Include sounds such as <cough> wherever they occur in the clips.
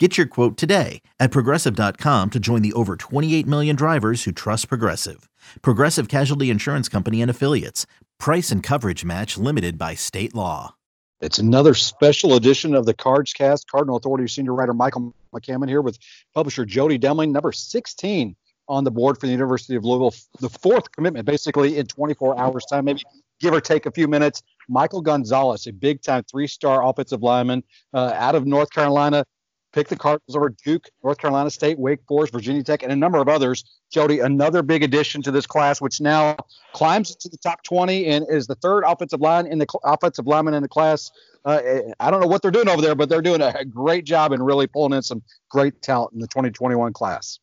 Get your quote today at progressive.com to join the over 28 million drivers who trust Progressive. Progressive Casualty Insurance Company and Affiliates. Price and coverage match limited by state law. It's another special edition of the Cards Cast. Cardinal Authority senior writer Michael McCammon here with publisher Jody Demling, number 16 on the board for the University of Louisville. The fourth commitment, basically in 24 hours' time, maybe give or take a few minutes. Michael Gonzalez, a big time three star offensive lineman uh, out of North Carolina, picked the Cardinals over Duke, North Carolina State, Wake Forest, Virginia Tech, and a number of others. Jody, another big addition to this class, which now climbs to the top 20 and is the third offensive line in the offensive lineman in the class. Uh, I don't know what they're doing over there, but they're doing a great job and really pulling in some great talent in the 2021 class.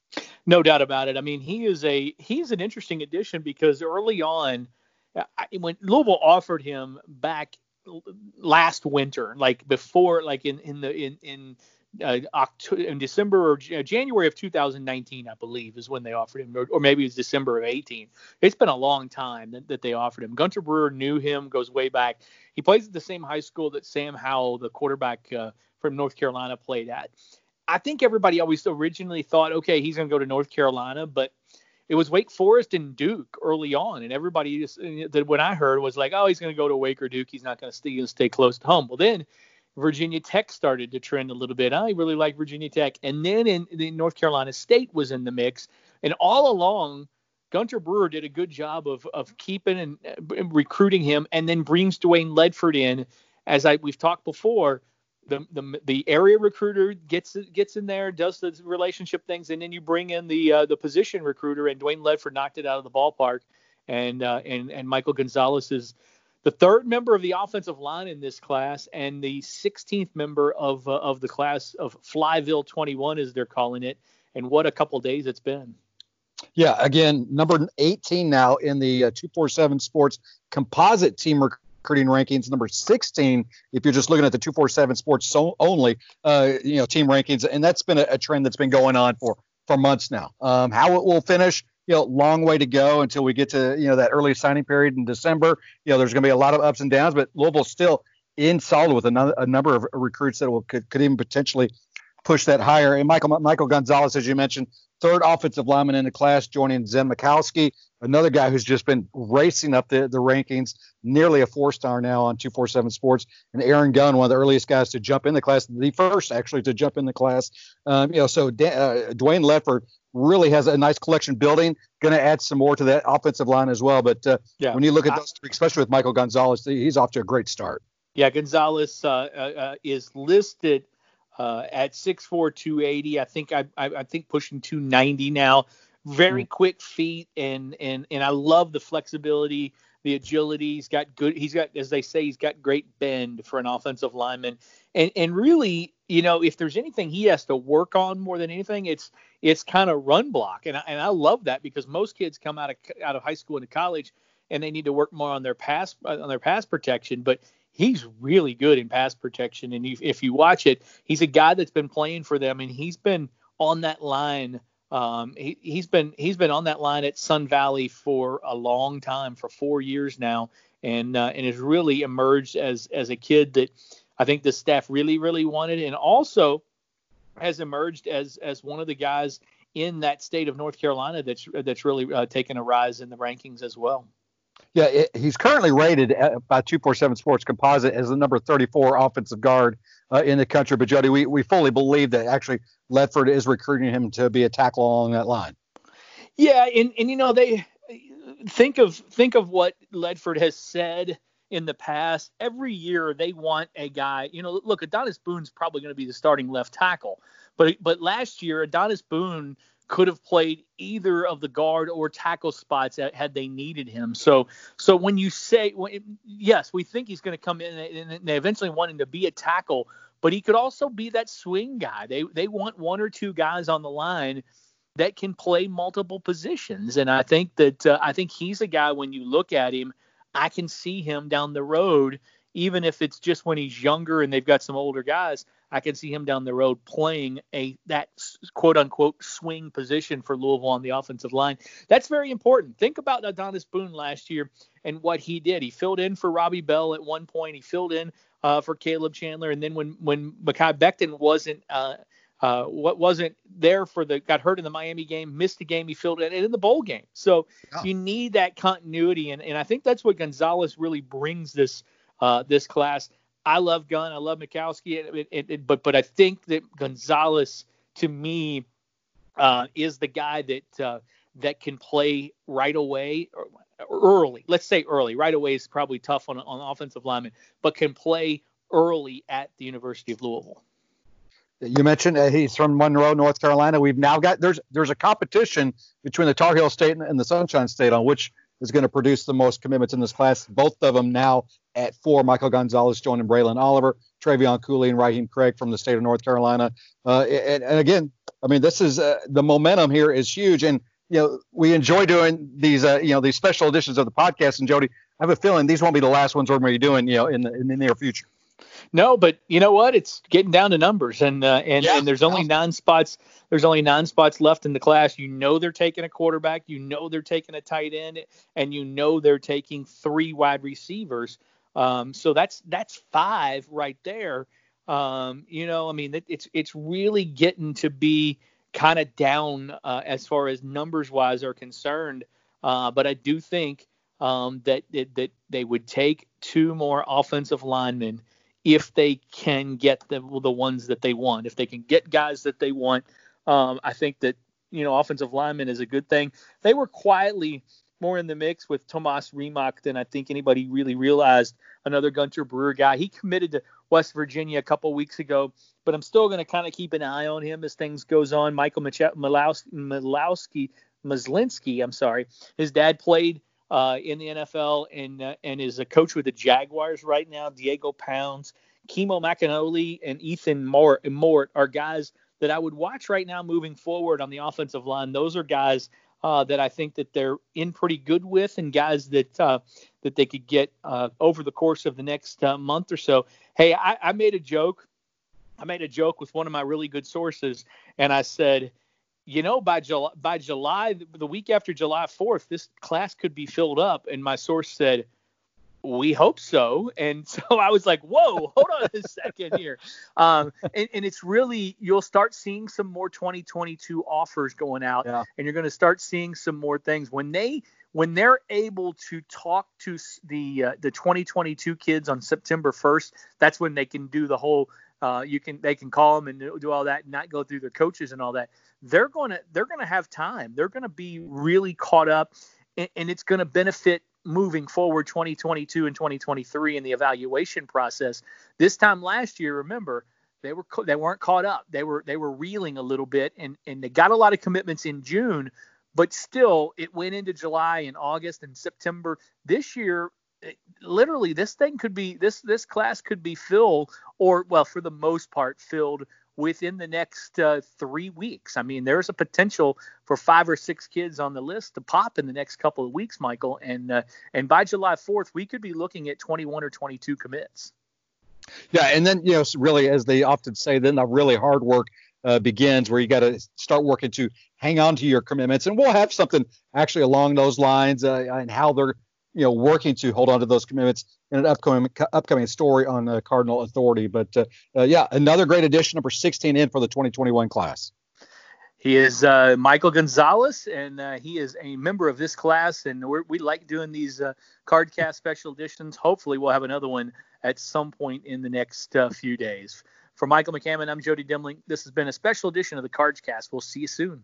No doubt about it. I mean, he is a he's an interesting addition because early on, when Louisville offered him back last winter, like before, like in in the in in uh, October, in December or uh, January of 2019, I believe, is when they offered him, or, or, maybe it was December of 18. It's been a long time that, that, they offered him. Gunter Brewer knew him, goes way back. He plays at the same high school that Sam Howell, the quarterback uh, from North Carolina, played at. I think everybody always originally thought, okay, he's going to go to North Carolina, but it was Wake Forest and Duke early on, and everybody just that when I heard was like, oh, he's going to go to Wake or Duke. He's not going to stay, stay close to home. Well, then Virginia Tech started to trend a little bit. I really like Virginia Tech. And then in, in North Carolina State was in the mix. And all along, Gunter Brewer did a good job of of keeping and uh, recruiting him, and then brings Dwayne Ledford in. As I we've talked before, the the the area recruiter gets gets in there, does the relationship things, and then you bring in the uh, the position recruiter, and Dwayne Ledford knocked it out of the ballpark, and uh, and and Michael Gonzalez is the third member of the offensive line in this class and the 16th member of uh, of the class of Flyville 21 as they're calling it. And what a couple days it's been. Yeah again number 18 now in the uh, 247 sports composite team recruiting rankings. Number 16 if you're just looking at the 247 sports so only uh, you know team rankings. And that's been a, a, trend that's been going on for for months now. Um, how it will finish you know, long way to go until we get to, you know, that early signing period in December. You know, there's going to be a lot of ups and downs, but Louisville's still in solid with a, number of recruits that will could, could even potentially push that higher. And Michael Michael Gonzalez, as you mentioned, third offensive lineman in the class, joining Zen Michalski, another guy who's just been racing up the, the rankings, nearly a four star now on 247 Sports, and Aaron Gunn, one of the earliest guys to jump in the class, the first actually to jump in the class. Um, you know, so da- uh, Dwayne Ledford really has a nice collection building. Going to add some more to that offensive line as well. But uh, yeah. when you look at those three, especially with Michael Gonzalez, he's off to a great start. Yeah, Gonzalez uh, uh, uh is listed uh, at 6'4", 280. I think I, I, I think pushing 290 now. Very mm. quick feet, and and and I love the flexibility, the agility. He's got good. He's got, as they say, he's got great bend for an offensive lineman. And and really, you know, if there's anything he has to work on more than anything, it's it's kind of run block, and I, and I love that because most kids come out of out of high school into college and they need to work more on their pass on their pass protection, but he's really good in pass protection. And if, if you watch it, he's a guy that's been playing for them, and he's been on that line. Um, he, he's been he's been on that line at Sun Valley for a long time, for four years now, and uh, and has really emerged as as a kid that I think the staff really, really wanted, and also has emerged as as one of the guys in that state of North Carolina that's that's really uh, taken a rise in the rankings as well. Yeah, it, he's currently rated by 247 Sports Composite as the number 34 offensive guard uh, in the country. But Jody, we, we fully believe that actually Ledford is recruiting him to be a tackle along that line. Yeah, and and you know they think of think of what Ledford has said in the past. Every year they want a guy. You know, look, Adonis Boone's probably going to be the starting left tackle, but but last year Adonis Boone could have played either of the guard or tackle spots had they needed him. So so when you say yes, we think he's going to come in and they eventually want him to be a tackle, but he could also be that swing guy. They they want one or two guys on the line that can play multiple positions, and I think that uh, I think he's a guy when you look at him I can see him down the road, even if it's just when he's younger and they've got some older guys. I can see him down the road playing a that quote unquote swing position for Louisville on the offensive line. That's very important. Think about Adonis Boone last year and what he did. He filled in for Robbie Bell at one point. He filled in uh, for Caleb Chandler, and then when when Mekhi Becton wasn't uh, uh, what wasn't there for the got hurt in the Miami game, missed the game, he filled in, and in the bowl game. So you need that continuity, and, and I think that's what Gonzalez really brings this uh, this class. I love Gunn, I love Michalski, it, it, it, but but I think that Gonzalez to me uh, is the guy that uh, that can play right away or early. Let's say early. Right away is probably tough on on offensive lineman, but can play early at the University of Louisville. You mentioned uh, he's from Monroe, North Carolina. We've now got there's there's a competition between the Tar Heel State and, and the Sunshine State on which is going to produce the most commitments in this class. Both of them now at four. Michael Gonzalez joining Braylon Oliver, Trevion Cooley, and Raheem Craig from the state of North Carolina. Uh, and, and, again, I mean, this is uh, the momentum here is huge, and you know we enjoy doing these uh, you know these special editions of the podcast. And Jody, I have a feeling these won't be the last ones we're going to be doing you know in the in the near future. No, but you know what? It's getting down to numbers, and uh, and yeah. and there's only nine spots. There's only nine spots left in the class. You know they're taking a quarterback. You know they're taking a tight end, and you know they're taking three wide receivers. Um, so that's that's five right there. Um, you know, I mean, it, it's it's really getting to be kind of down uh, as far as numbers wise are concerned. Uh, but I do think um, that, that that they would take two more offensive linemen if they can get the the ones that they want. If they can get guys that they want, um, I think that you know offensive lineman is a good thing. They were quietly more in the mix with Tomas Rimac than I think anybody really realized. Another Gunter Brewer guy. He committed to West Virginia a couple weeks ago, but I'm still going to kind of keep an eye on him as things goes on. Michael Malowski, Malowski, Maslinski, I'm sorry. His dad played uh, in the NFL and uh, and is a coach with the Jaguars right now. Diego Pounds, Kimo McAnally, and Ethan Mort, Mort are guys that I would watch right now moving forward on the offensive line. Those are guys uh, that I think that they're in pretty good with, and guys that uh, that they could get uh, over the course of the next uh, month or so. Hey, I, I made a joke. I made a joke with one of my really good sources, and I said you know, by July, by July, the week after July 4th, this class could be filled up. And my source said, we hope so. And <laughs> so I was like, whoa, hold on a second here. <laughs> Um, and, and, it's really, you'll start seeing some more 2022 offers going out yeah. and you're going to start seeing some more things when they, when they're able to talk to the, uh, the 2022 kids on September 1st, that's when they can do the whole, uh, you can, they can call them and do all that and not go through their coaches and all that they're going to they're going to have time. They're going to be really caught up, and, and it's going to benefit moving forward 2022 and 2023 in the evaluation process. This time last year, remember they were they weren't caught up. They were they were reeling a little bit, and and they got a lot of commitments in June, but still it went into July and August and September. This year, literally, this thing could be this this class could be filled, or well, for the most part, filled within the next uh, three weeks. I mean, there's a potential for five or six kids on the list to pop in the next couple of weeks, Michael. And uh, and by July 4th, we could be looking at 21 or 22 commits. Yeah, and then you know, really, as they often say, then the really hard work uh, begins, where you got to start working to hang on to your commitments. And we'll have something actually along those lines uh, and how they're you know working to hold on to those commitments in an upcoming upcoming story on uh, Cardinal Authority. But uh, uh, yeah, another great addition, number 16 in for the 2021 class. He is uh, Michael Gonzalez, and uh, he is a member of this class. And we like doing these uh, CardCast special editions. Hopefully, we'll have another one at some point in the next few days. For Michael McCammon, I'm Jody Demling. This has been a special edition of the CardCast. We'll see you soon.